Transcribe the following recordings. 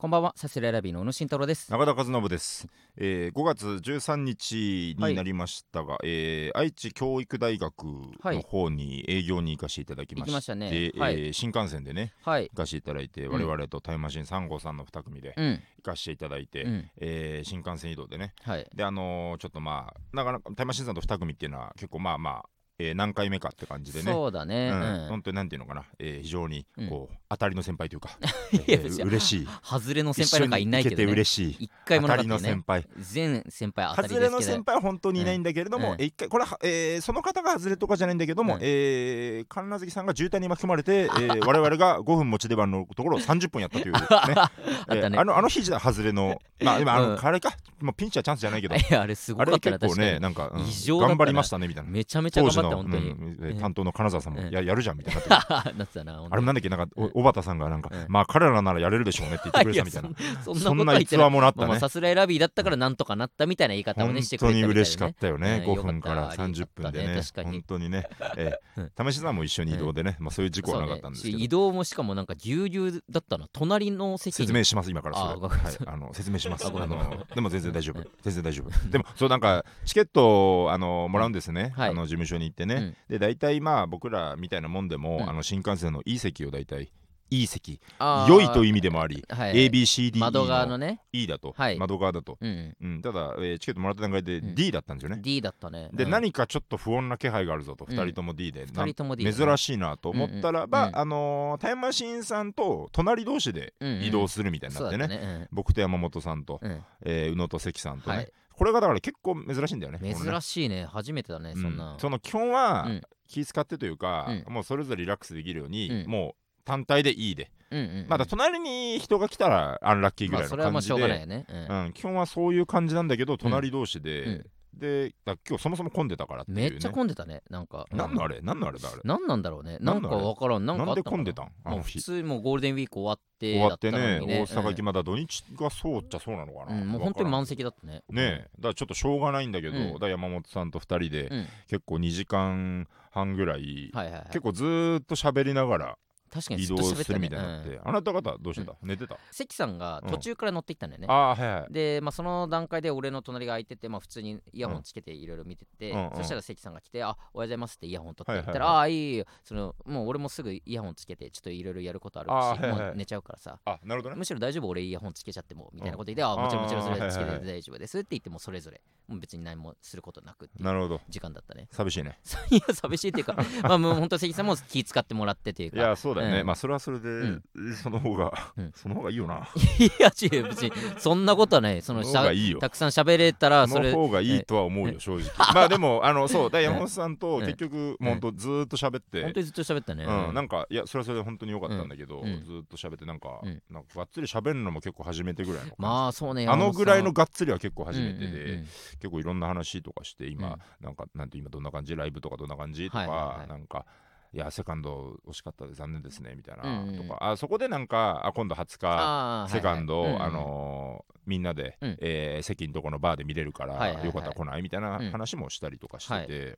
こんばんは、サスレラビーの小野慎太郎です。中田和信です、えー、5月13日になりましたが、えー愛知教育大学の方に営業に行かせていただきまして、行きましたねではいえー新幹線でねはい。行かせていただいて、うん我々とタイムマシーン3号さんの2組でうん。行かせていただいて、うん。えー新幹線移動でねはい。であのーちょっとまあなかなかタイムマシーンさんと2組っていうのは結構まあまあ、えー何回目かって感じでね。そうだね。うん。うん。本当になんていうのかな、えー非常にうん。こう、当たりの先輩というか、えー嬉しい。外れの先輩なんかいないけ一緒に。嬉しい。一回も当たり。の先輩。全先輩当たり外れの。先輩は本当にいないんだけれども、一回これは、えーその方が外れとかじゃないんだけども、うん。えー神奈月さんが渋滞に巻き込まれて、えー 我々が5分持ち出番のところを30分やったという、ね。あえあのあの日じゃ外れのまあ今あの、うん。あれか、まあ、ピンチはチャンスじゃないけど。あれすごかったな、結構ね。なんか、頑張りましたねみたいな。めちゃめちゃ頑張った、本当に。うん担当の金沢さんも、うんややるじゃんみたいにな なってたな、本あ当に。れもなんだっけなんかお小畑さんがなんか、うんまあ彼らならやれるでしょうねって言ってくれたみたいな。そんな。逸話もなったね。さすらいラビーだったからなんとかなったみたいな言い方をね、本してくれたたいなね嬉しかったよね、うん5分からよかった。30分でね。ね確かに。本当にね、えうん。ー、試しさんも一緒に移動でね、まあ、そういう事故はなかったんですけど、移動もしかもなんかぎゅうぎゅうだったな隣の席に。説明します今からそれ。はい、あの説明します。あのでも全然大丈夫。全然大丈夫。でもそうなんかチケットをあのもらうんですね、はい。あの事務所にてね、うん。で大体まあ僕らみたいなもんでも、うん。あの新幹線のいい席を大体いい席。良いという意味でもあり、はい ABCDE 窓側ののね。E だと、はい。窓側だと、うん。うん、ただ、えーチケットもらった段階でうん。D だったんですよね、D だったね。で、うん。何かちょっと不穏な気配があるぞと、うん。2人とも D で、二人とも D 珍しいなと思ったらば、うんうん。うん。あのータイムマシーンさんと隣同士でうんうん移動するみたいになってね,、だったね。僕と山本さんと、うんうん。えー宇野と関さんとね、はいこれがだから結構珍しいんだよね珍しいね。初めてだねそんな。うんその基本は、うん。気遣ってというか、うもうそれぞれリラックスできるように、うん。もう単体でいいで、うんうんうんまだ隣に人が来たらアンラッキーぐまあらいそれはまあしょの感じで、うがないよね。うん。うん、基本はそういう感じなんだけど隣同士で、うんでだ今日そもそも混んでたからっていう、ね、めっちゃ混んでたね。なんかなんのあれ？なんのあれだあれ。なんなんだろうね。ななんかわからん。なんで混んでたん？あの日。普通にもうゴールデンウィーク終わって終わってだたのにね大阪行きまだ土日がそうっちゃそうなのかな、うんもう本当に満席席だったね。ねえ。だからちょっとしょうがないんだけど、うん。だ山本さんと2人でうん。結構2時間半ぐらい、はいはいはい。結構ずーっと喋りながら移確かにずっ動するみたいになって、うん。あなた方どうしてた、寝てた？関さんが途中から乗ってきたんだよね。ああはいはい。で、まあ、その段階で俺の隣が空いてて、まあ、普通にイヤホンつけていろいろ見てて、うんうん。そしたら関さんが来て「あおはようございます」ってイヤホン取ってはいはい言ったら「ああいいよ。そのもう俺もすぐイヤホンつけてちょっといろいろやることあるしあはいはいもう寝ちゃうからさ。あなるほどね。むしろ大丈夫？俺イヤホンつけちゃってもみたいなこと言って「うん。あもちろんもちろんそれつけて大丈夫です」って言ってもそれぞれ。もう別に何もすることなくなるほど。時間だったね。寂しいね。いや寂しいっていうか まあもう本当関さんも気使ってもらってっていういかやそうだよね、うん。まあそれはそれで、ん。その方が、うん。その方がいいよな。いや違う別にそんなことはない。その方がいいよ。たくさん喋れたらそれその方がいいとは思うよ正直。まあでもあのそうだ山本さんとうん結局もうほんとずーっと喋って、本当にずっと喋ったね。うん、なんかいやそれはそれで本当に良かったんだけど、ずーっと喋ってなんか、うん。なんかがっつり喋るのも結構初めてぐらいのまあそうねあのぐらいのががっつりは結構初めてで、結構いろんな話とかして今、なんかなんて今どんな感じ？ライブとかどんな感じ？とか、なんかいやセカンド惜しかったで残念ですねみたいな、うんうん。とかあそこでなんかあ今度20日セカンド、はいはいあのーみんなで、うん。えー席のとこのバーで見れるから、はいはいはい。よかったら来ない？みたいなうん。話もしたりとかしてて、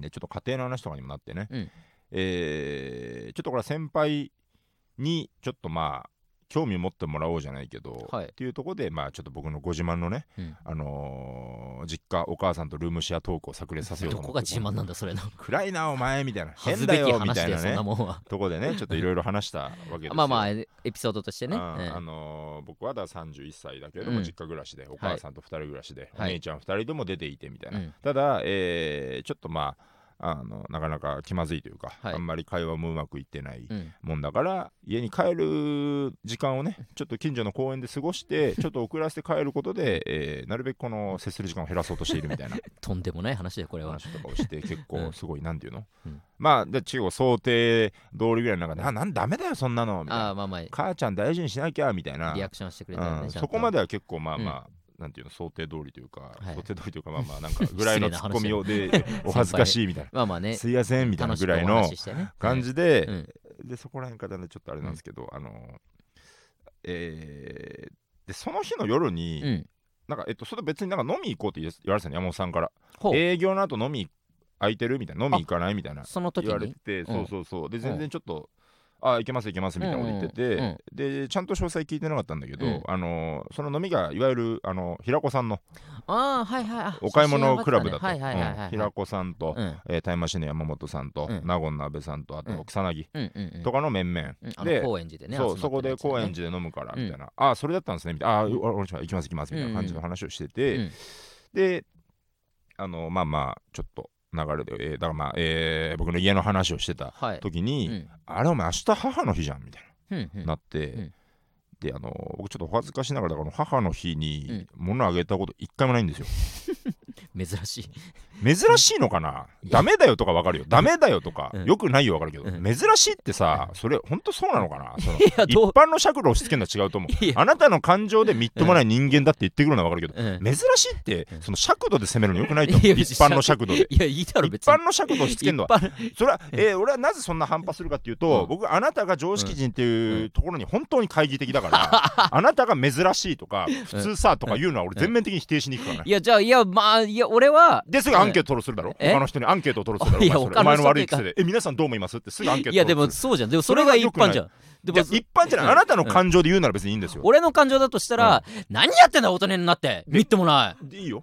でちょっと家庭の話とかにもなってね、うん。えーちょっとこれは先輩にちょっとまあ興味持ってもらおうじゃないけど、はい。っていうところでまあちょっと僕のご自慢のね、うん。あのー実家お母さんとルームシェアトークを炸裂させようと思ってどこが自慢なんだそれの暗いなお前みたいな。変だよみたいなね。なもんは。とこでね ちょっといろいろ話したわけですよ。まあまあエピソードとしてね。うんうん。あのー僕はだ31歳だけれども、うん。実家暮らしでお母さんと2人暮らしで、はい。お姉ちゃん2人とも出ていてみたいな、うん。ただ、えーちょっとまああのなかなか気まずいというか、はい。あんまり会話もうまくいってないうん。もんだから家に帰る時間をねちょっと近所の公園で過ごして ちょっと遅らせて帰ることで、えーなるべくこの接する時間を減らそうとしているみたいな。とんでもない話だよこれは。話とかをして結うん。構すごいなんていうの、うん。まあで違う想定通りぐらいの中で「あなんダメだよそんなの」みたいな。ああまあま「母ちゃん大事にしなきゃ」みたいな。あリアクションしてくれたねそこまでは結構まあまあ、なんていうの想定通りというか、はい。想定通りというかまあまあなんかぐらいの ツッコミをで お恥ずかしいみたいな。まあまあね。すいませんみたいなぐらいの話ししてね。感じで、うん。でそこら辺からねちょっとあれなんですけど、あのえーでその日の夜に、うん。うんなんかえっとそれ別になんか飲み行こうって言われてたの山本さんから。営業の後飲み空いてるみたいな。飲み行かないみたいなその時言われにてて、うんそうそう。そうで全然ちょっとあ行けます行けますみたいなこと言ってて、うんうん。でちゃん。と詳細聞いてなかったんだけど、うん。あのその飲みがいわゆるあの平子さんのああはいはい。あお買い物クラブだってた平子さんと、うん。えータイムマシーンの山本さんと、うん。納言の安倍さんとあとうん。草薙とかの面々、での高円寺でねそうそこで高円寺寺で飲むからみたいな、ああそれだったんですねみたいな。あ行きます行きますみたいな感じの話をしてて、うん。であのまあまあちょっと流れで、えーだからまあ、えー僕の家の話をしてたはい。時に、うん。あれお前明日母の日じゃんみたいうんうん。ななって、うん。であの僕ちょっとお恥ずかしながらこの母の日にうん。物あげたこと一回もないんですよ。珍しい珍しいのかな？ダメだよとかわかるよ。ダメだよとか、うん。よくないよわかるけど、うん。珍しいってさそれ本当そうなのかな？その一般の尺度を押し付けるのは違うと思う。あなたの感情でみっともない人間だって言ってくるのはわかるけど、うん。珍しいってうん。その尺度で攻めるのよくないと思う。一般の尺度で。いやいいだろ一別に。般の尺度を押し付けるのは。それは、えー俺はなぜそんな反発するかっていうと、うん。僕あなたが常識人っていうところに本当に懐疑的だから、あなたが珍しいとか普通さとか言うのは俺全面的に否定しに行くからね。いやじゃあいやまあいや俺はですぐアンケート取るするだろ、え？他の人にアンケートを取るするだろ？いやお前の悪い癖で。え皆さんどう思います？ってすぐアンケートいやでもそうじゃん。でもそれが一般じゃん。でも一般じゃない、うん。あなたの感情で言うなら別にいいんですよ、俺の感情だとしたら、何やってんだ大人になって。みっともなでいいよ。いいや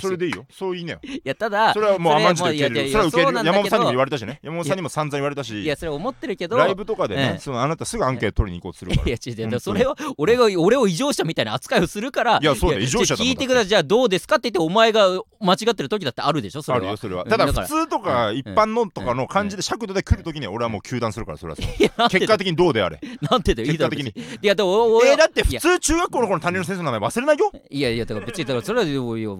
それでいいよ。そういいねよ。いやただそれはもう甘んじて受ける。それは受ける。山本さんにも言われたしね。山本さんにも散々言われたいしやそれ思ってるけど。ライブとかでね、ええ。そのあなたすぐアンケート取りに行こうとするから。いや違う違うそれを俺が俺を異常者みたいな扱いをするから。いやそうだよ。異常者聞いてください。じゃあどうですかって言ってお前が間違ってる時だってあるでしょそれは。あるよそれは。うん。ただ普通とか一般のとかの感じで尺度で来るときには俺はもう糾弾するからそれは結果的にどうであれ。なんでだよいいだろ結果的別いやでも俺えーだって普通中学校の頃の担任の先生の名前忘れないよ。いやいやだから別にだからそれは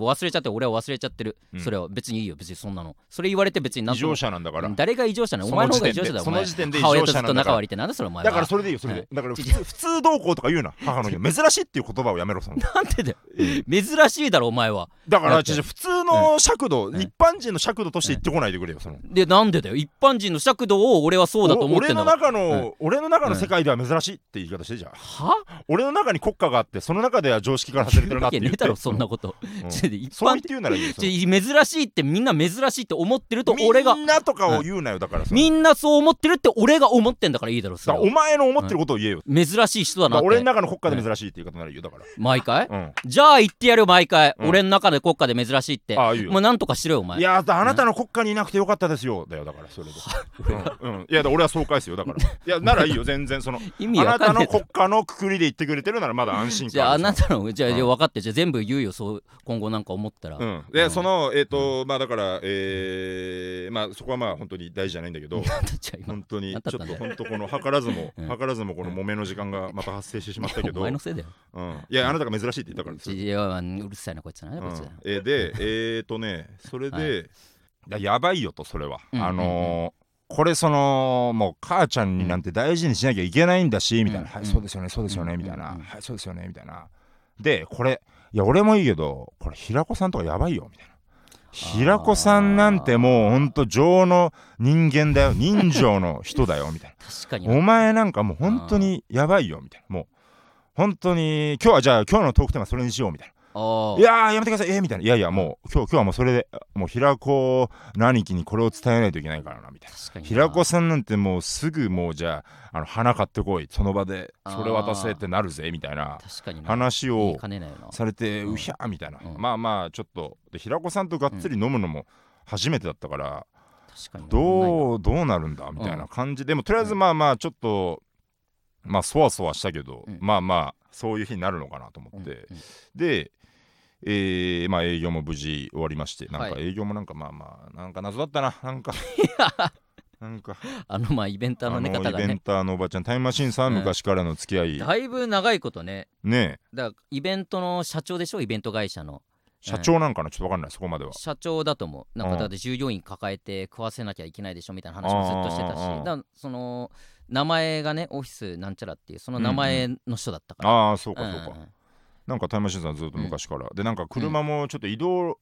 忘れちゃって俺は忘れちゃってる、うん。それは別にいいよ別にそんなの。それ言われて別に何異常者なんだから。誰が異常者なの？お前の方が異常者だよお前。その時点で異母親とずっ常者なんだから。と仲悪いってなんだそれお前は。だからそれでいいよそれで。だから普通普通動向とか言うな母の日 珍しいっていう言葉をやめろその。なんでだよ。うん。珍しいだろお前は。だからだって。違う普通の尺度ん。一般人の尺度として言ってこないでくれよその。でなんでだよ。一般人の尺度を俺はそうだと思って俺のんだから。中の俺の中の世界では珍しいって言い方してじゃあ。は？俺の中に国家があってその中では常識から外れてるなって言ねえ だろそんなこと、うん。ち ょ一般って言うならいい 珍しいってみんな珍しいって思ってると俺が。みんなとかを言うなよだからみんなそう思ってるって俺が思ってんだからいいだろお前の思ってることを言えよ。珍しい人だな俺の中の国家で珍しいって言い方ならいいよだから。毎回？うん。じゃあ言ってやるよ毎回、うん。俺の中で国家で珍しいって。もうなんとかしろよお前。いやだあなたの国家にいなくてよかったですよだよだからそれで。うん。うん。いやだ俺はそう返すよだから。いやならいいよ全然その。意味あなたの国家のくくりで言ってくれてるならまだ安心感じゃああなたのじゃあ、うんじゃあ分かってじゃあ全部言うよそう今後なんか思ったら、うん、で、うん。そのえっ、と、まあだからえー、まあそこはまあ本当に大事じゃないんだけど 本当にちょっと本当この図らずも、うん。図らずもこの揉めの時間がまた発生してしまったけおど、前のせいだよ。うん、いやあなたが珍しいって言ったからですよいやうるさいなこいつなうん。こいつ、えーでえー、とねそれで、はい。ややばいよとそれは、うんあのーこれそのもう母ちゃんになんて大事にしなきゃいけないんだし、みたいな、うんはいそうですよねそうですよね、うんみたいな、うん。はいそうですよねみたいな。でこれいや俺もいいけどこれ平子さんとかやばいよみたいな。平子さんなんてもうほんと情の人間だよ。人情の人だよ みたい確かに。ななお前なんかもう本当にやばいよみたいな。もう本当に今日はじゃあ今日のトークテーマそれにしようみたいな。あいやーやめてください。えーみたいな。いやいやもう今日今日はもうそれでもう平子の兄貴にこれを伝えないといけないからなみたいな。平子さんなんてもうすぐもうじゃああの花買ってこい。その場でそれ渡せってなるぜみたいな話をされてうんうひゃーみたいな、うん。まあまあちょっとで平子さんとがっつり飲むのも初めてだったから、確かにな。どうどうなるんだみたいな感じ。でもとりあえずまあまあちょっとまあそわそわしたけど、うん。まあまあそういう日になるのかなと思って、うんうん。で、えーまあ営業も無事終わりましてなんかはい。営業もなんかまあまあなんか謎だったな。なんか。なんか。あのまあイベンターのあね方がね。のイベンターのおばちゃんタイムマシーンさんはうん。昔からの付き合い、だいぶ長いことね。ね。えだからイベントの社長でしょ？イベント会社の。社長なんかな？ちょっとわかんない。そこまでは。社長だと思う。なんうん。かだって従業員抱えて食わせなきゃいけないでしょ？みたいな話もずっとしてたし。うんうんうんだからその名前がねオフィスなんちゃらっていうその名前の人だったから、ああそうかうんそうか、なんかタイムマシーンさんずっと昔から、でなんか車もちょっと移動、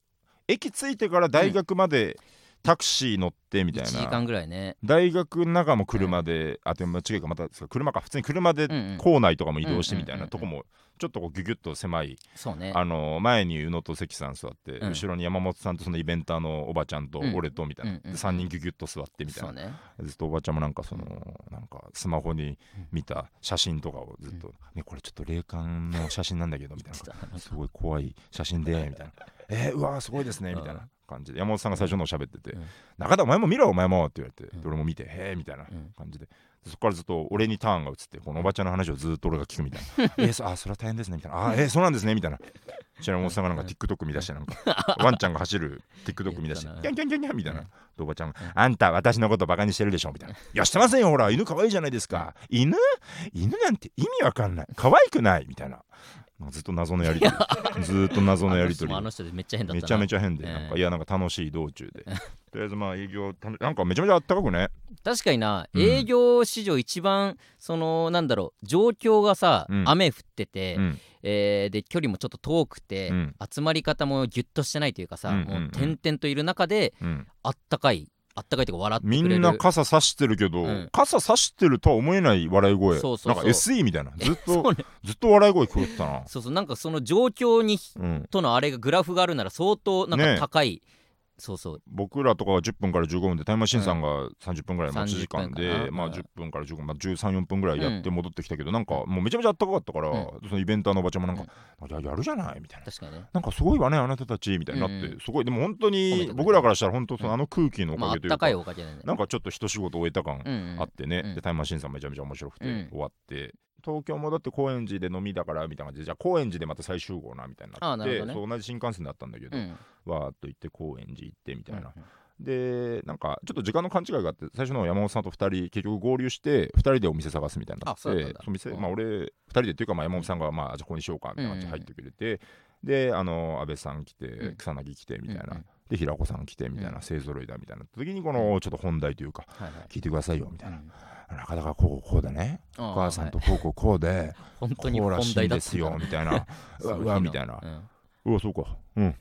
駅着いてから大学までタクシー乗ってみたい1時間なぐらいね。大学の中も車で、あでも違うかまた車か。普通に車で校内とかも移動してみたいなとこもちょっとこうギュギュッと狭いそうね。あの前に宇野と関さん座って、うん後ろに山本さんとそのイベンターのおばちゃんとうん俺とみたいな、うんうんで3人ギュギュッと座ってみたいな、ずっとおばちゃんもなんかその、なんかスマホに見た写真とかをずっと、ねこれちょっと霊感の写真なんだけどみたいな。すごい怖い写真でみたいな。えー、うわーすごいですねみたいな感じで山本さんが最初の喋っててうん「中田お前も見ろお前も」って言われて、俺も見て「へえ」みたいなうん。感じで。でそこからずっと俺にターンが移ってこのおばちゃんの話をずっと俺が聞くみたいな「えー、そあそれは大変ですね」みたいな「あーえー、そうなんですね」みたいな。そしたら山本さんがなんか TikTok 見出してなんか ワンちゃんが走る TikTok 見出してキャンキャンキャンキャンみたいな。おばちゃんが「あんた私のことバカにしてるでしょ」みたいな「いやしてませんよほら犬可愛いじゃないですか。犬？犬なんて意味わかんない。可愛くない」みたいなずっと謎のやりとり。ずーっと謎のやりとり。あの人めっちゃ変だったな。めちゃめちゃ変で、ええ。なんかいやなんか楽しい道中で。とりあえずまあ営業なんかめちゃめちゃあったかくね。確かにな、うん。営業史上一番そのなんだろう状況がさ、うん。雨降ってて、うん。えーで距離もちょっと遠くて、うん。集まり方もギュッとしてないというかさ、うんうんうん。もう点々といる中でうん。あったかいあったかいとか笑ってくれる。みんな傘差してるけど、うん。傘差してるとは思えない笑い声。そうそうなんか SE みたいな。ずっと ね。ずっと笑い声聞こえてたな。そうそう。なんかその状況にうん。とのあれがグラフがあるなら相当なんかね高い、そうそう。僕らとかは10分から15分でタイムマシーンさんが30分ぐらい待ち時間30で、分かな。まあうん10分から15分、まあ、134分ぐらいやって戻ってきたけど、なんかもうめちゃめちゃあったかかったから、うそのイベンターのおばちゃんもなん。か、いややるじゃない？みたいな。確かにね。なんかすごいわねあなたたちみたいになって、うんうん。すごい。でも本当に僕らからしたら本当そのうんあの空気のおかげというか,、たかいおかなんかちょっと一仕事終えた感うんうん。あってね、うん。でタイムマシーンさんめちゃめちゃ面白くて、うん。終わって東京戻って高円寺で飲みだからみたいな感じ。でじゃあ高円寺でまた再集合なみたいになって。ね。そう同じ新幹線だったんだけど、うん。わーっと行って高円寺行ってみたいな、うんでなんかちょっと時間の勘違いがあって最初の山本さんと2人結局合流して2人でお店探すみたいになってあその店、うん。まあ俺2人でっていうかまあ山本さんがまあじゃあここにしようかみたいな感じで入ってくれて、であの安倍さん来て、うん。草薙来てみたいな、うんうんで平子さん来てみたいな、うん。勢ぞろいだみたいな時にこのちょっと本題というか聞いてくださいよみたいな、うん。なかなかこうこうでね。お母さんとはい。こうこうこうで、本当にこうらしいんですよみたいな。うわうわみたいな、うん。うわそうか。うん。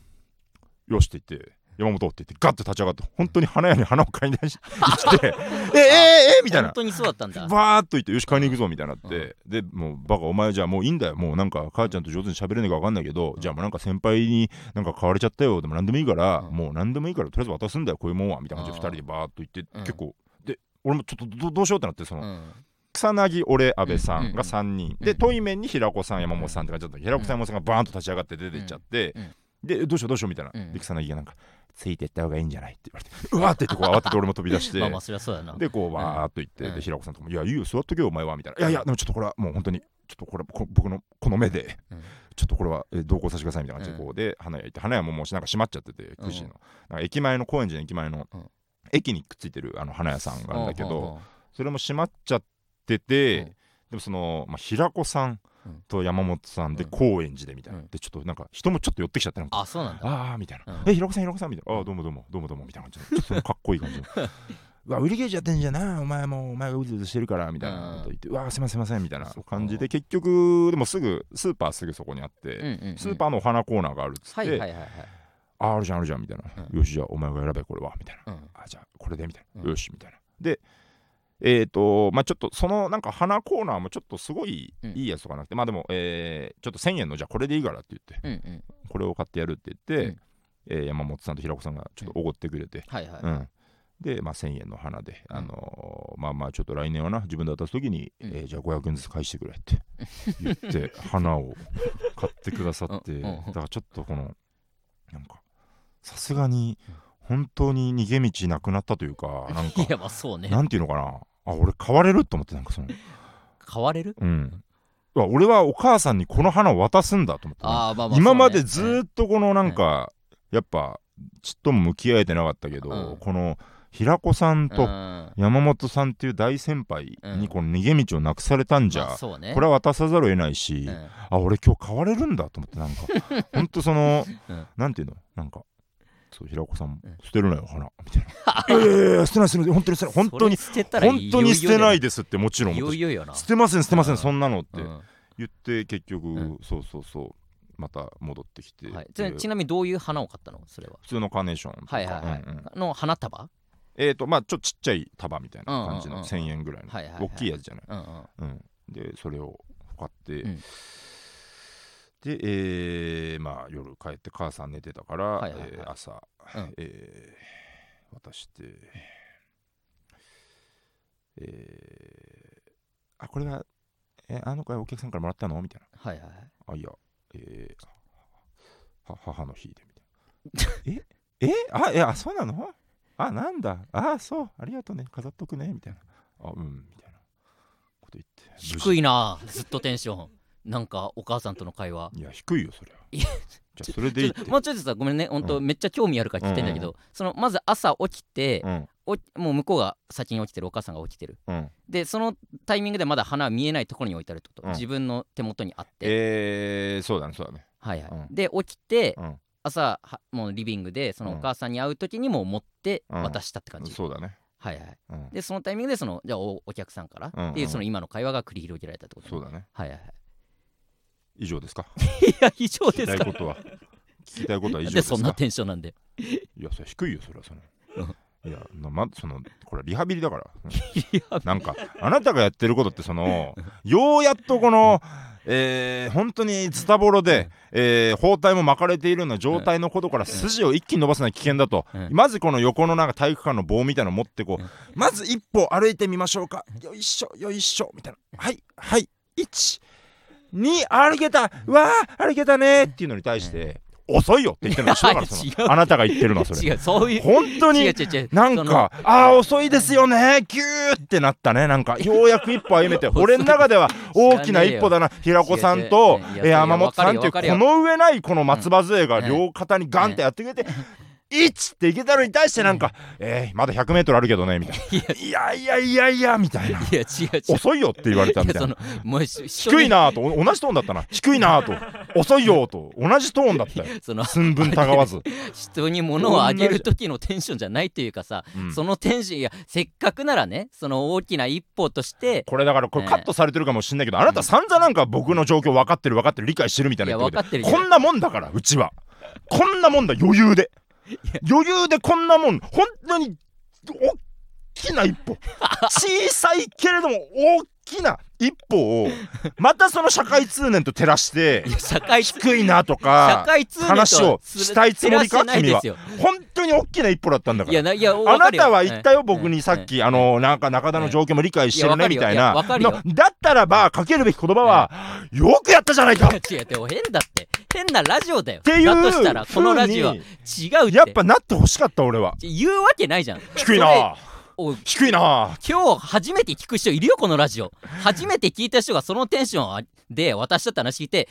よしって言って山本って言ってガッと立ち上がって本当に花屋に花を買いにし 来てええええみたいな。本当にそうだったんだ。バーっと言ってよし買いに行くぞみたいになって、でもうバカお前じゃあもういいんだよ。もうなんか母ちゃんと上手に喋れねえか分かんないけど、うん。じゃあもうなんか先輩になんか買われちゃったよでも何でもいいから、うん。もう何でもいいからとりあえず渡すんだよこういうもんはみたいな感じであー2人でバーっと言って、うん。結構で俺もちょっとどどうしようってなってその、うん。草薙俺安倍さうん。うん。うん。んが3人、うん。で対面に平子さん山本さんって感じだった平子さん山本さんがバーンと立ち上がって出てっちゃって、うん。うんでどうしようどうしようみたいな、うん。で草薙がなんかついてった方がいいんじゃないって言われて。うわーって言ってこう慌てて俺も飛び出して。まあまあそりゃそうやな。でこうわーっと言って、うん。で平子さんとかも「いやいいよ座っとけよお前は」みたいな「いやいやでもちょっとこれはもう本当にちょっとこれこ僕のこの目で、うん。ちょっとこれはえ同行させてください」みたいな感じでこうで花屋行って花屋ももうなんか閉まっちゃってて9時の、なんか駅前の高円寺の駅前の、うん。駅にくっついてるあの花屋さんがあるんだけど、それも閉まっちゃってて、うんでもその、まあ、平子さんと山本さんでうん。高円寺でみたいな、うん。でちょっとなんか人もちょっと寄ってきちゃってなんか。あそうなんだ。ああみたいな、うん。え平子さん平子さんみたいな。ああどうもどうもどうもどうもみたいな感じでちょっとかっこいい感じの。うわ売り切れちゃってんじゃなお前もうお前がうずうずしてるからみたいなこと言って、うわすいませんすいませんみたいな感じで結局でもすぐスーパーすぐそこにあって、スーパーのお花コーナーがあるっつって、はいはいはいはい。ああるじゃんあるじゃんみたいな、うん。よしじゃあお前が選べこれはみたいな。うん。あじゃあこれでみたいな、うん。よしみたいな。でえっ、とまあちょっとそのなんか花コーナーもちょっとすごいうん。いいやつとかなくて、まあでも、えーちょっと1000円のじゃあこれでいいからって言ってうんうん。これを買ってやるって言って、うん。えー山本さんと平子さんがちょっとおごってくれて、はいはいうん。で、まあ、1000円の花で、うん。あのーまあまあちょっと来年はな自分で渡す時に、うん。えーじゃあ500円ずつ返してくれって言って 花を買ってくださって、うんうんうんだからちょっとこのなんかさすがに本当に逃げ道なくなったというか なんかいやまあそうね。なんていうのかな。あ俺買われると思ってなんかその。買われる？うん。俺はお母さんにこの花を渡すんだと思ってああまあまあ今までずーっとこのなんか、やっぱちっとも向き合えてなかったけど、うん。この平子さんうんとうん。山本さんっていう大先輩にこの逃げ道をなくされたんじゃ、うね。これは渡さざるを得ないし、うん。あ俺今日買われるんだと思ってなんか。ほんとその、うん。なんていうの？なんかそう平子さんもうん。捨てるなよ花。みたいな「いやいやいや捨てない捨てない本当に捨てない。本当に捨てたら本当に捨てないでです」ってもちろん捨てません捨てません、うんそんなのってうん。言って結局、うん。そうそうそうまた戻ってきて、はい、ちなみにどういう花を買ったの？それは。普通のカーネーションはいはいはい、うんうん。の花束？えっ、とまあちょっとちっちゃい束みたいな感じのうんうんうん。うん1000円ぐらいの、はいはいはい。大きいやつじゃない、うんうん。うん、でそれを買って、うん。で、えー帰って母さん寝てたから、はいはいはい。えー朝、うん。えー渡してえーあこれはえあの子はお客さんからもらったの？みたいはいはいはい。なあいやえー、は母の日でみたいな。え？え？あいやそうなの？あなんだ。あそう。ありがとうね。飾っとくね。みたいな。あうん。みたいなこと言って。低いな。ずっとテンションなんかお母さんとの会話。いや低いよそれはいやじゃあそれでいいって。もうちょっとさごめんね本当、うめっちゃ興味あるから聞きたいんだけど、うんそのまず朝起きて、うん。おもう向こうが先に起きてるお母さんが起きてる。うん。でそのタイミングでまだ花は見えないところに置いてあるってこと、うん。自分の手元にあって、えー、そうだねそうだね。はいはい、うん。で起きて、うん。朝はもうリビングでそのうん。お母さんに会う時にも持ってうん。渡したって感じ、そうだね。はいはい。うん。でそのタイミングでそのじゃあおお客さんからうんうん。っていうその今の会話が繰り広げられたってことそうだね。はいはいはい以上ですか？いや以上聞きですか？たいことは。聞きたいことは以上でですか？そんなテンションなんで。いやそれ低いよそれはそのいやなまそのこれリハビリだから、なんかあなたがやってることってそのようやっとこのえー、本当にズタボロで、えー包帯も巻かれているような状態のことから筋を一気に伸ばすのは危険だと、うん。まずこの横のなんか体育館の棒みたいなの持ってこう、うん。まず一歩歩いてみましょうか。よいしょよいしょみたいな。はいはい1 2歩けたうわー歩けたねっていうのに対して、遅いよって言ってるのから あなたが言ってるのはそれ。違うそういう。本当に違う違う違う。なんかあー遅いですよねギューってなったね。なんかようやく一歩歩めて俺の中では 大きな一歩だな。平子さんと山本さんっていうこの上ないこの松葉杖がうん両肩にガンってやってくれて1っていけたのに対してなんかえーまだ 100m あるけどねみたいな。いやいや。いやいやみたいな。いや違う違う。遅いよって言われたみたいな。いやそのもうし低いなぁとお同じトーンだったな。低いなぁと 遅いよと同じトーンだったよ。その寸分たがわず、人に物をあげる時のテンションじゃないというかさ、うん。そのテンションいやせっかくならねその大きな一歩としてこれだからこれカットされてるかもしんないけど、あなた散々なんか僕の状況分かってる分かってる理解してるみたいない言って。こんなもんだからうちは。こんなもんだ余裕で 余裕でこんなもん本当に大きな一歩。小さいけれども大きな一歩をまたその社会通念と照らして低いなとか話をしたいつもりか照らしてないですよ。本当に大きな一歩だったんだから。あなたは言ったよ、僕にさっうんき、あのなんか中田の状況も理解してるねみたいな。だったらばかけるべき言葉は、よくやったじゃないか。変だって。変なラジオだよ。ていうだとしたらこのラジオは違風うやっぱなってほしかった俺は。言うわけないじゃん。低いなおい低いな。今日初めて聞く人いるよこのラジオ。初めて聞いた人がそのテンションで私だって話聞いてよ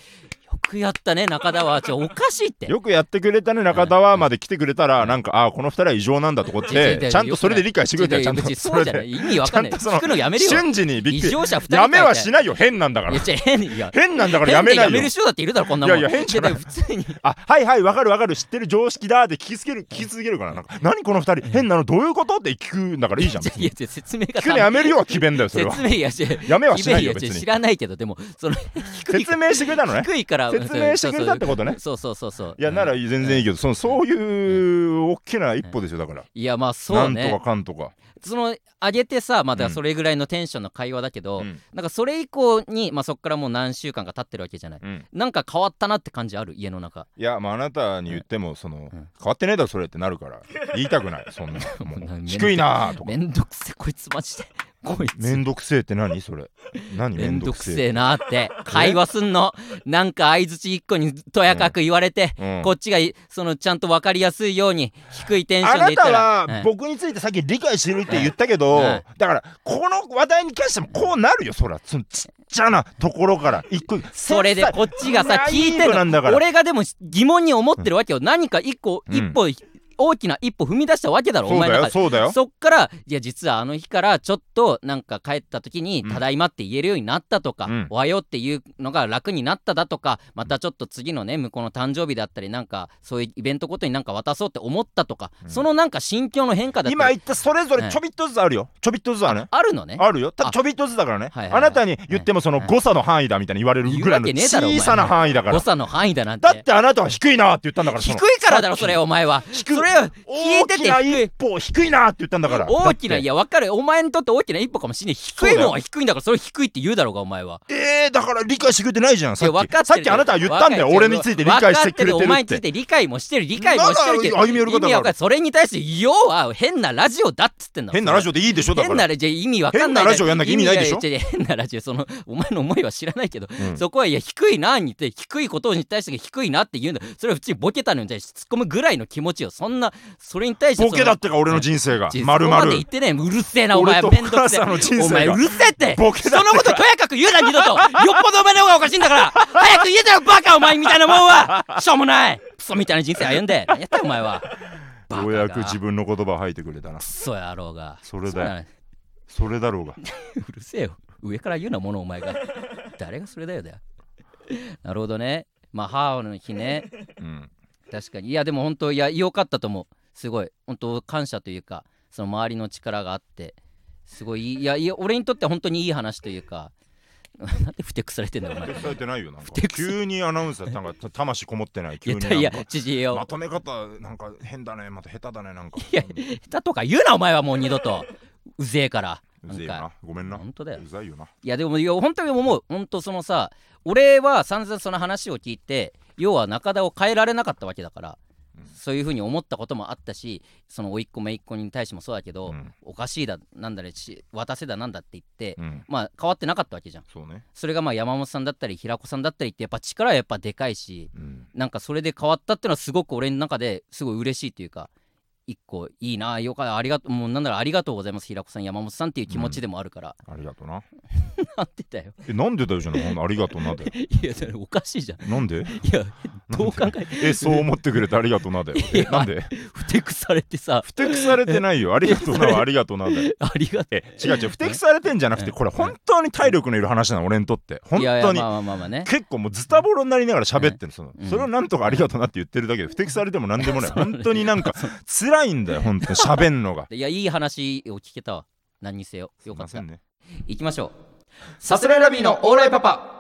くやったね中田は。ちょおかしいって。よくやってくれたね中田は。まで来てくれたらなんかああこの二人は異常なんだと思ってちゃんとそれで理解してくれたよちゃんとそうじゃない。意味わかんない。聞くのやめるよ。瞬時にびっくり。異常者2人やめはしないよ変なんだから。変なんだからやめないよ。やめる人だっているだろこんなもん。いやいや変じゃない。や普通に。あはいはいわかるわかる。知ってる常識だって聞きつける聞き続けるからなんか何この二人？変なのどういうこと？って聞くんだからいいじゃんいや説明が聞くのやめるよは詭弁だよそれは。説明いやしやめはしないよ別に。知らないけどでもその 説明してくれたのね。低いから説明してくれたってことね。そうそうそうそう。いやなら全然いいけどそのそういう大きな一歩ですよだから。いやまあそうなんとねかかんとか。その上げてさまだうん。それぐらいのテンションの会話だけど、うん。なんかそれ以降にまあそっからもう何週間か経ってるわけじゃない。うん。なんか変わったなって感じある？家の中。いやまああなたに言ってもそのうん変わってねえだろそれってなるから。言いたくないそんなも もう低いなーとか。めんどくせえこいつマジでこいつ。めんどくせえって何？それ。何めめんどくせえなって。会話すんの？なんか相づち一個にとやかく言われて、うん。こっちがいそのちゃんと分かりやすいように低いテンショあなンで言ったたらは僕についてさっき理解してるって言ったけど、うん。だからこの話題に関してもこうなるよそら。ちっちゃなところから一個それでこっちがさ聞いてる俺がでも疑問に思ってるわけよ。何か一個、うん。一歩大きな一歩踏み出したわけだろお前の中で。よそうだよ。そっからいや実はあの日からちょっとなんか帰った時にうん「ただいま」って言えるようになったとかうん「おはよう」っていうのが楽になっただとかまたちょっと次のね向こうの誕生日だったりなんかそういうイベントごとになんか渡そうって思ったとかうん。そのなんか心境の変化だったり。今言ったそれぞれちょびっとずつあるよ。ちょびっとずつはね。あるのね。あるよ。ただあ。ちょびっとずつだからね。はいはいはい。あなたに言ってもそのはい誤差の範囲だみたいに言われるぐらいの小さな範囲だから。誤差の範囲だなんて。だってあなたは低いなって言ったんだから低いからだろそれお前は。低いそれを聞い大きなてて低い一歩低いなって言ったんだから。大きなだって。いや分かる。お前にとって大きな一歩かもしれない。低いもんは低いんだからそれ低いって言うだろうがお前は。えー、だから理解してくれてないじゃん。さっき。さっきあなたは言ったんだよ。俺について理解してくれて分かお前についるってて理解もしてる。理解もしてるけど歩み寄る意味わかそれに対して要は変なラジオだっつってんだ変なラジオでいいでしょだから。変なラジオ。意味わかんない変なラジオやんなきゃ意味ないでしょ？変なラジオそのお前の思いは知らないけど、うん。そこはいや低いなにって低いことに対して低いなって言うんだ。それは普通にボケたのに対して突っ込むぐらいの気持ちよ。そんなそれに対してボケだっってか俺の人生が。てまるまる言ってねえうるせえなお前。めんどくせえ。お前うるせえって。ボケだそのこととやかく言うな二度と。よっぽどお前の方がおかしいんだから。早く言えたよバカお前みたいなもんは。しょうもない。クソみたいな人生歩んで。何やったよお前は。ようやく自分の言葉を吐いてくれたな。クソ野郎が。それだよ。それだろうが。うるせえよ。上から言うなものお前が。誰がそれだよだよ。なるほどね。まあ母の日ね。うん確かに。いやでも本当いや良かったと思う。すごい。本当感謝というかその周りの力があってすごいいやいや俺にとっては本当にいい話というか なんでふてくされてんだよお前。いされてないよな急にアナウンサーなんか た魂こもってない急やいやになんか知事よ。まとめ方なんか変だねまた下手だねなんか。いや下手とか言うなお前はもう二度と。うぜえから。うぜえよなごめんな。本当だよ。うざいよな。いやでもいや本当に思う。本当そのさ俺は散々その話を聞いて要は中田を変えられなかったわけだから、うん。そういうふうに思ったこともあったしその甥っ子姪っ子に対してもそうだけど、うん。おかしいだなんだれし渡せだなんだって言って、うん。まあ変わってなかったわけじゃん。そうね。それがまあ山本さんだったり平子さんだったりってやっぱ力はやっぱでかいしうん。なんかそれで変わったっていうのはすごく俺の中ですごい嬉しいというか一個いいな。よかった。ありがとう。もうなんならありがとうございます。平子さん山本さんっていう気持ちでもあるから、ありがとうな。なんでだよ。えなんでだよじゃないありがとうなで いやそれおかしいじゃん。なんで？いやどう考えてえそう思ってくれてありがとうなだよなんで？ふてくされてさ。ふてくされてないよ。ありがとうな はありがとうなだよ。ありがとう。え違う違う。ふてくされてんじゃなくてこれ本当に体力のいる話なの俺にとって。本当にいやいやまあまあまあまあね。結構もうズタボロになりながら喋ってるその、うん。それをなんとかありがとうなって言ってるだけでふてくされてもなんでもない。本当になんか辛いんだよ本当に。喋んのが。いやいい話を聞けたわ。何にせよ。よかった。ね。行きましょう。さすらいラビーのオーライパパ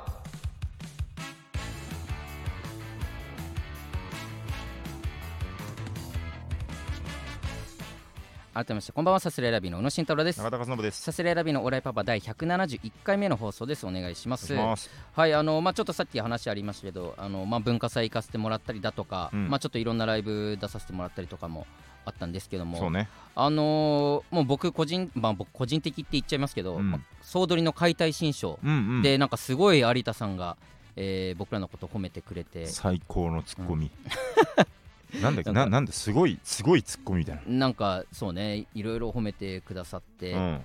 改めましてこんばんは。さすらいラビーの宇野慎太郎です。中田和信です。さすらいラビーのオーライパパ第171回目の放送です。お願いします。お願いします。はいあのまあちょっとさっき話ありましたけどあのまあ文化祭行かせてもらったりだとか、うん。まあちょっといろんなライブ出させてもらったりとかもあったんですけどもそうね。あのーもう僕個人まあ僕個人的って言っちゃいますけど、うん。まあ総取りの解体新書、うんうん。でなんかすごい有田さんが、えー僕らのこと褒めてくれて。最高のツッコミ、なんだっけなななんですごいすごいツッコミみたいな。んかそうねいろいろ褒めてくださって、な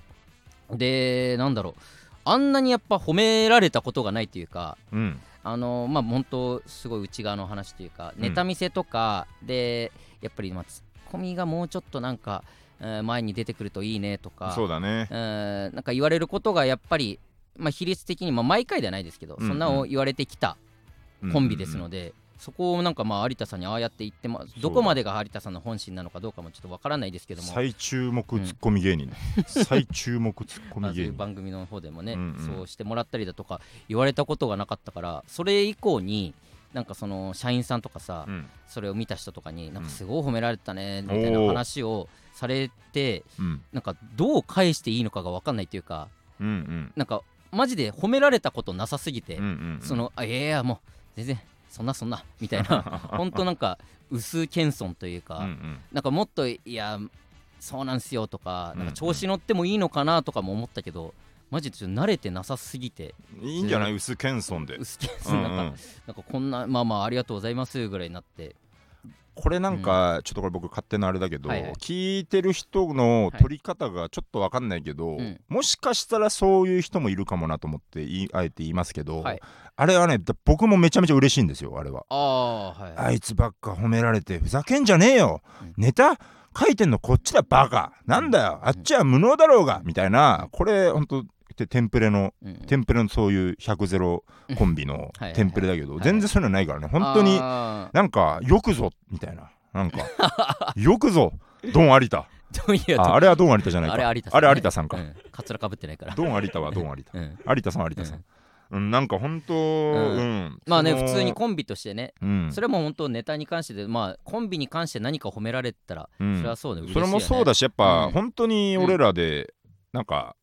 でなんだろう。あんなにやっぱ褒められたことがないというかうん。うんあのまあ本当すごい内側の話というか、うん。ネタ見せとかでやっぱりまあツッコミがもうちょっとなんか、えー前に出てくるといいねとかそうだね。えーなんか言われることがやっぱり、まあ、比率的に、まあ、毎回ではないですけど、うんうん。そんなを言われてきたコンビですので、で、そこをなんかまあ有田さんにああやって言ってまどこまでが有田さんの本心なのかどうかもちょっとわからないですけども、最注目ツッコミ芸人、最注目ツッコミ芸人、番組の方でもね、うんうん。そうしてもらったりだとか言われたことがなかったからそれ以降になんかその社員さんとかさ、うん。それを見た人とかになんうんかすごい褒められたねみたいな話をされてうんなんかどう返していいのかが分かんないというかうんうん。なんかマジで褒められたことなさすぎて、うんうん。そのあいやいやもう全然そんなそんなみたいな。本当なんか薄謙遜というか、うんうん。なんかもっといやそうなんすよとかうんなんか調子乗ってもいいのかなとかも思ったけど、マジでちょっと慣れてなさすぎていいんじゃない？薄謙遜で。薄謙遜。うんうんなん。かなんかこんなまあまあありがとうございますぐらいになってこれなんか、ちょっとこれ僕勝手なあれだけど、はいはい。聞いてる人の取り方がちょっと分かんないけど、うん。もしかしたらそういう人もいるかもなと思って言いあえて言いますけど、はい。あれはねだ僕もめちゃめちゃ嬉しいんですよあれは。ああはいあいつばっか褒められてふざけんじゃねえよ、うん。ネタ書いてんのこっちだバカ。なんだよ。あっちは無能だろうが。みたいな。これほんとてテンプレのうん。テンプレのそういう100ゼロコンビの はいはいはい。テンプレだけどはい。全然そういうのないからね。本当にあなんかよくぞみたいな。なんか よくぞドン有田。ああれはドン有田じゃないか。あれ有田さんね。あれ有田さんか、うん。カツラかぶってないから。ドン有田はドン有田。うん。有田さんは有田さん、うん、なんか本当うん、まあね普通にコンビとしてね。うん。それも本当ネタに関してでまあコンビに関して何か褒められたらうん。それはそうね。嬉しいそれもそうだししやっぱ、うん。本当に俺らでなんか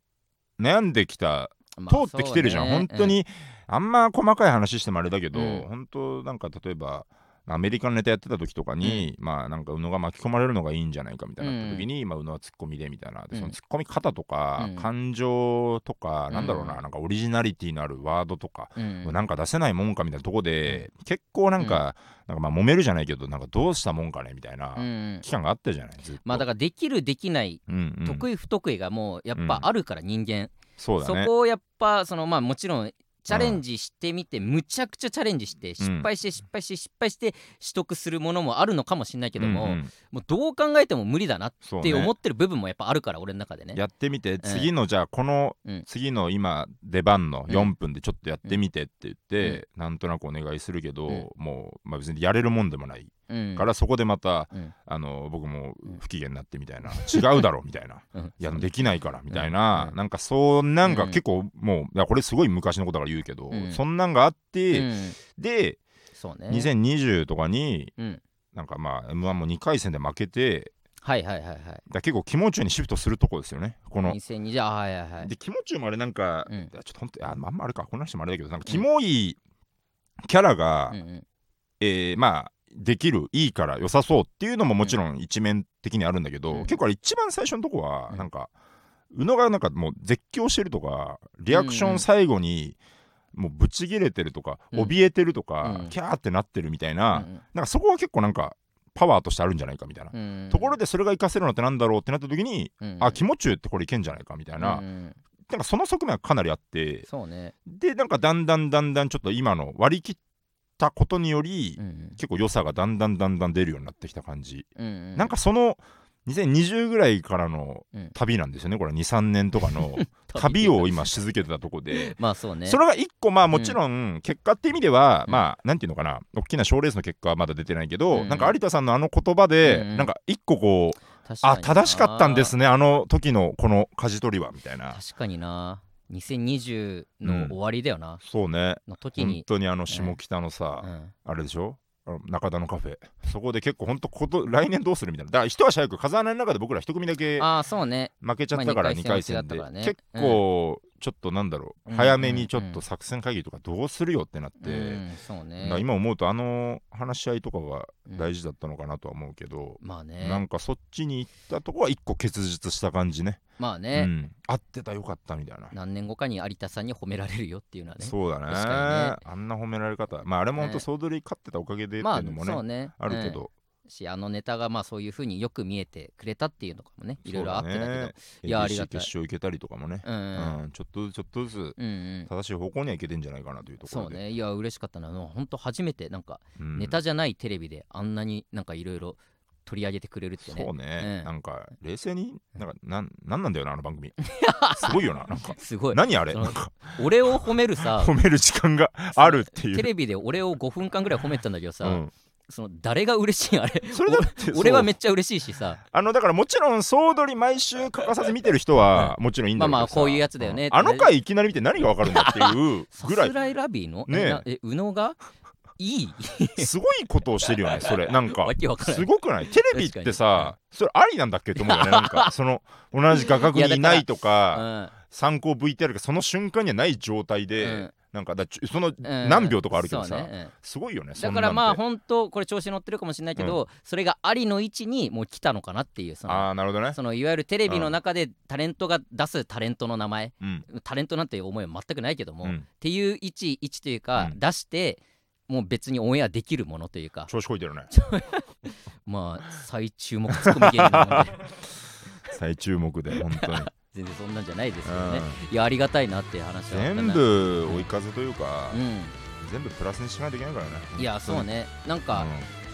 悩んできた通ってきてるじゃん、本当に、あんま細かい話してもあれだけど、うん。本当なんか例えばアメリカのネタやってた時とかに、まあなんか宇野が巻き込まれるのがいいんじゃないかみたいにな時に、まあ宇野はツッコミでみたいな。でうんそのツッコミ方とか、うん。感情とか、うん。なんだろうななんかオリジナリティのあるワードとか、うんなんか出せないもんかみたいなとこで、結構なんか、なんかまあ揉めるじゃないけどなんかどうしたもんかねみたいなうんうん。期間があったじゃないずっと。まあだからできるできないうんうん。得意不得意がもうやっぱあるから人間。そうだね。そこをやっぱそのまあもちろんチャレンジしてみてむちゃくちゃチャレンジして失敗して失敗して失敗して取得するものもあるのかもしれないけどももうどう考えても無理だなって思ってる部分もやっぱあるから俺の中でね。やってみて次のじゃあこのうん。次の今出番のうん。4分でちょっとやってみてって言ってなんとなくお願いするけうん。どもうまあ別にやれるもんでもない。うんからそこでまたうん。あの僕もうん。不機嫌になってみたいな。違うだろみたいな。うん。いやできないからみたいうん。うん。ななんかそうなんかうん。結構もういやこれすごい昔のことだから言うけどうん。そんなんがあっうてん。でそうね。2020とかにうん。なんかまあ M1 も2回戦で負けてはいはいはいはい。だ結構気持ちにシフトするとこですよね。この。2020あはいはいはい。でキモチュウもあれなんか、ちょっとほんとああんまあれかこの人もあれだけどなんかキモいキャラが、うんうん。えーまあできるいいから良さそうっていうのももちろん一面的にあるんだけど、うん。結構あれ一番最初のとこはうん。なんか、宇野がなんかもう絶叫してるとかリアクション最後にもうブチギレてるとか、うん。怯えてるとか、うん。キャーってなってるみたいな、うん。なんかそこは結構なんかパワーとしてあるんじゃないかみたいな、うん。ところでそれが活かせるのってなんだろうってなった時に、うん。あ気持ちってこれいけんじゃないかみたいな、うん。なんかその側面はかなりあって。そうね。でなんかだんだんだんだんちょっと今の割り切ったことにより、うん結構良さがだんだんだんだん出るようになってきた感じ、うんうん。なんかその2020ぐらいからのうん。旅なんですよねこれ。23年とかの 旅を今し続けてたとこで。まあそうね。それが一個まあもちろん結果って意味では、うん。まあなんていうのかな。大きな賞ーレースの結果はまだ出てないけど、うん。なんか有田さんのあの言葉で、うん。なんか一個こう、あ正しかったんですねあの時のこの舵取りはみたいな。確かにな2020の終わりだよな、そうね。本の時に、当にあの下北のさ、うん。あれでしょ？中田のカフェそこで結構ほんとこと来年どうするみたいな。だから一足早く風穴の中で僕ら一組だけああそうね。負けちゃったからまあ2回戦で、二回戦落ちだったからね。結構ちょっとなんだろう、うん。早めにちょっと作戦会議とかどうするよってなって、うんそうね。今思うとあの話し合いとかがうん大事だったのかなとは思うけど、まあね。なんかそっちに行ったとこは一個結実した感じね。うまあね、ん、合ってたよかったみたいな、何年後かに有田さんに褒められるよっていうのはね。そうだね。あんな褒められ方。まああれもほんとね。総取り勝ってたおかげでってまあいうのもね。あるけど、うんしあのネタがまあそういうふうによく見えてくれたっていうのかもね。いろいろあってだけど。ねいやありがたい。決勝行けたりとかもね、うんうん。うん。ちょっとずつちょっとずつ正しい方向にはいけてんじゃないかなというとこそうね。いや嬉しかったな。本当初めてなんかうん。ネタじゃないテレビであんなになんかいろいろ取り上げてくれるってね。そうね、うん。なんか冷静になんかなんなんなんだよなあの番組。すごいよななんか。すごい。何あれ？なんか。俺を褒めるさ。褒める時間があるっていう。テレビで俺を5分間ぐらい褒めてたんだけどさ、うんその誰が嬉しいあれ。それだって俺はめっっちゃ嬉しいしさ。あのだからもちろん総取り毎週欠かさず見てる人はもちろんいいんだけどさ。まあまあこういうやつだよね。ん。あの回いきなり見て何がわかるんだっていうさぐらい。すらいラビーの？ねえ。宇野が？いい？すごいことをしてるよねそれ。なんかすごくない？テレビってさそれありなんだっけと思うよね。なんかその同じ画角にいないとうかん。参考 VTR がその瞬間にはない状態うでんなんかだそのうん。何秒とかあるけどさそうねすごいよねうんだからまあ本当これ調子乗ってるかもしれないけど、それがありの位置にもう来たのかなっていうそのああなるほどね。そのいわゆるテレビの中でタレントが出すタレントの名前。うん。タレントなんていう思いは全くないけども、っうん。ていう位置位置というか、うん。出してもう別にオンエアできるものというか。調子こいてるね。まあ最注目ツッコミ芸人なので。最注目で本当に全然そんなんじゃないですけどね。うん。いやありがたいなっていう話は全部追い風というか、うん。全部プラスにしないといけないからね。いやそうね。なんか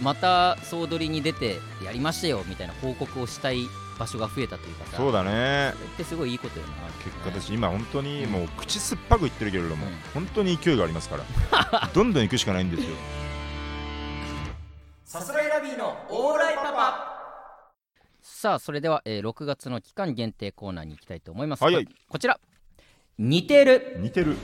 うまた総取りに出てやりましたよみたいな報告をしたい場所が増えたというかそうだね。それってすごいいいことよな結果だし今本当にうん。もう口酸っぱく言ってるけれども、うん。本当に勢いがありますから。どんどん行くしかないんですよ。さすらいラビーのオーライパパさあそれでは、えー6月の期間限定コーナーに行きたいと思います。はいはい。ここちら。似てる。似てる。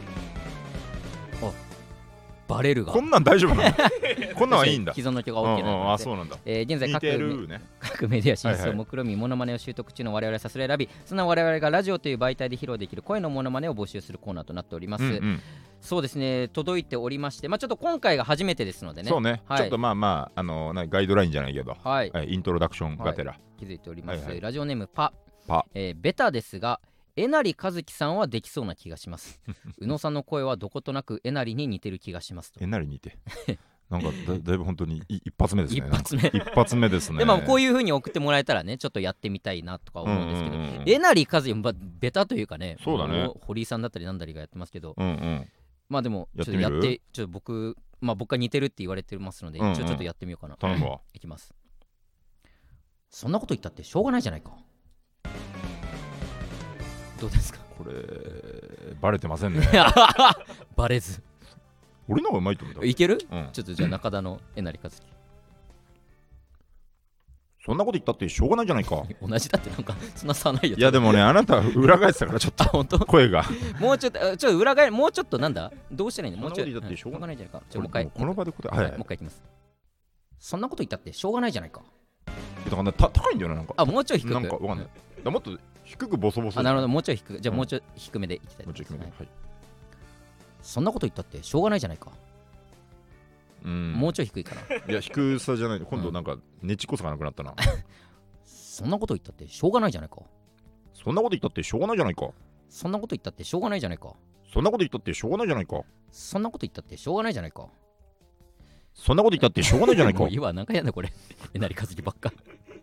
バレるがこんなん大丈夫なの？こんなんはいいんだ。既存の曲がうん OK なうん。ので、あそうなんだ。えー現在似各てるね各メディア進出をはいはい。目論みモノマネを習得中の我々さすらいラビそんな我々がラジオという媒体で披露できる声のモノマネを募集するコーナーとなっております、うんうん。そうですね。届いておりましてまあちょっと今回が初めてですのでね。そうね、はい。ちょっとまあまああのなガイドラインじゃないけど、はい。はい、イントロダクションがてら、気づいております、はいはい。ラジオネームパ。パ。えーベタですがえなりかずきさんはできそうな気がします。宇野さんの声はどことなくえなりに似てる気がしますと。えなり似て なんかだだいぶ本当にい一発目ですね。一発目。一発目ですね。でまあこういいう風に送ってもらえたらねちょっとやってみたいなとか思うんですけど、うんうんうん。えなりかずきまあベタというかねそうだね。も堀井さんだったりなんだりがやってますけど。うんうん。まあでもちょっとやってってちょっと僕まあ僕が似てるって言われてますので、うんうん。一応ちょっとやってみようかな。頼むわ。いきます。そんなこと言ったってしょうがないじゃないか。どうですか？これバレてませんね。バレず俺の方がうまいと思ったいける？うん。ちょっとじゃあ中田のえなりかずき。そんなこと言ったってしょうがないじゃないか。同じだってなんかそんな差ないよ。いやでもねあなた裏返ってたからちょっ あと本当？声が。もうちょっとあちょっと裏返りもうちょっとなんだ？どうしたらいいの？もうちょいそんなこと言ったってしょうがない。じゃないかちょもう一回。この場で答えは、はい。い、もう一回いきます。そんなこと言ったってしょうがないじゃないか。だからねた高いんだよねなんか。あもうちょい低く。なんかわかんない。もっと低くボソボソ。あなるほど。もうちょい低く。じゃあうん。もうちょい低めでいきたいともうちょい低めで、はいはいそんなこと言ったってしょうがないじゃないか。うん。もうちょい低いかな。いや低さじゃない。今度なんかねちっこさがなくなったな。そんなこと言ったってしょうがないじゃないか。そんなこと言ったってしょうがないじゃないか。そんなこと言ったってしょうがないじゃないか。そんなこと言ったってしょうがないじゃないか。そんなこと言ったってしょうがないじゃないか。そんなこと言ったってしょうがないじゃないか。もういいわ何回やんだこれ。えなりかずきばっか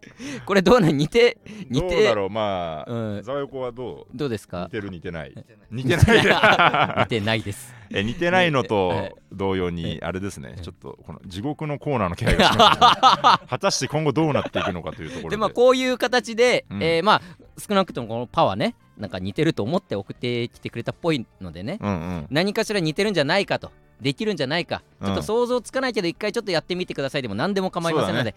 これどうなん？似て似て。どうだろう？まあ、うん。ざわよこはどう？どうですか？似てる似てない。似てない。似てない。です。え似てないのはいと同様にあれですね。ちょっとこの地獄のコーナーの気配がします、ね、果たして今後どうなっていくのかというところで。でまあこういう形で、うん。えーまあ少なくともこのパワーねなんか似てると思って送ってきてくれたっぽいのでね、うんうん。何かしら似てるんじゃないかとできるんじゃないか、うん。ちょっと想像つかないけど一回ちょっとやってみてくださいでも何でも構いませんので、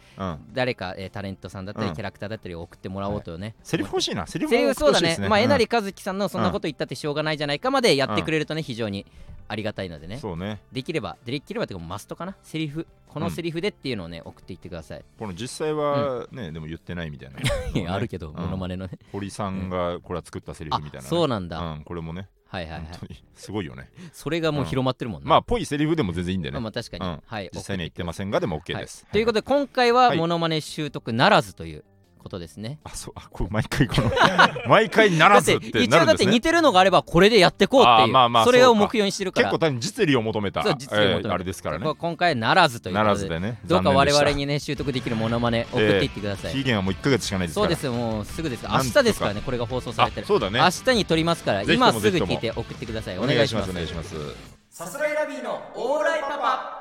誰か、えータレントさんだったり、うん。キャラクターだったりを送ってもらおうとね、セリフ欲しいな。セリフそうだね。まあえなりうん。かずきさんのそんなこと言ったってしょうがないじゃないかまでやってくれるとね、非常にありがたいのでね。そうね。できればできればっていうかマストかな。セリフこのセリフでっていうのをね送っていってください、この実際はね、でも言ってないみたいな、あるけど、うんモノマネのね。堀さんがこれは作ったセリフあみたいなね、そうなんだ、うん、これもねはいはいはい。本当に。すごいよね。それがもう広まってるもんね、まあぽいセリフでも全然いいんでね、まあまあ確かに、うん。はい実際には言ってませんがでも OK はいです、ということで今回ははい。モノマネ習得ならずということですね、あそうあこれ毎回この 毎回ならずってだって一応だって似なるんですねてるのがあればこれでやってこうっていうまあまあそれを目標にしてるから。結構単に実利を求めた。そう実利を求めた。えーあれですからね。こ今回ならずというなことでらずでね。どうか我々にね習得できるモノマネ送っていってください、期限はもう1ヶ月しかないですから。そうですよもうすぐです。明日ですからねこれが放送されてる。あそうだね。明日に撮りますから今すぐ聞いて送ってください。おお願いしますすお願いします。さすらいラビーのオーライパパ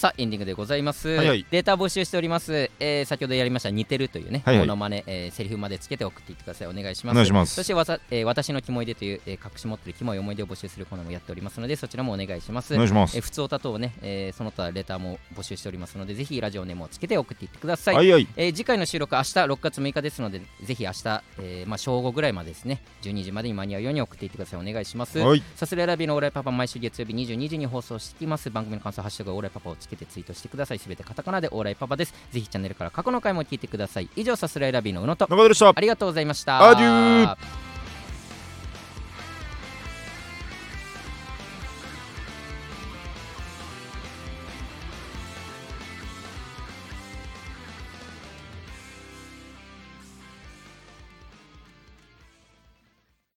さあエンディングでございます、はいはい。データ募集しております、えー先ほどやりました似てるというね、はいはい。モノマネ、えーセリフまでつけて送っていってください。お願いします。お願いします。そしてわさ、えー私のキモいでという、えー隠し持っているキモい思い出を募集するコーナーもやっております。のでそちらもお願いします。お願いします。えー普通歌等をね、えーその他レターも募集しておりますのでぜひラジオネームをつけて送っていってください、はいはい。えー次回の収録明日6月6日ですのでぜひ明日、えーまあ、正午ぐらいまでですね12時までに間に合うように送っていってください。お願いします。はい。さすらいラビのオーライパパ毎週月曜日22時に放送してきます。番組の感想ハッシュタグオーライパパをつけてツイートしてください。すべてカタカナでオーライパパです。ぜひチャンネルから過去の回も聞いてください。以上さすらいラビの宇野と。中田でした。ありがとうございました。アデュー